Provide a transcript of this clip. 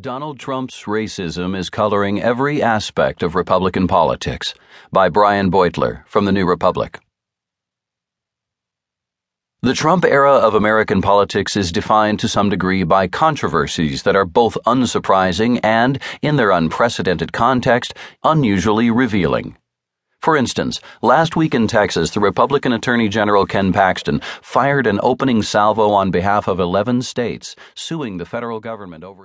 Donald Trump's racism is coloring every aspect of Republican politics. By Brian Beutler from the New Republic. The Trump era of American politics is defined to some degree by controversies that are both unsurprising and, in their unprecedented context, unusually revealing. For instance, last week in Texas, the Republican Attorney General Ken Paxton fired an opening salvo on behalf of 11 states, suing the federal government over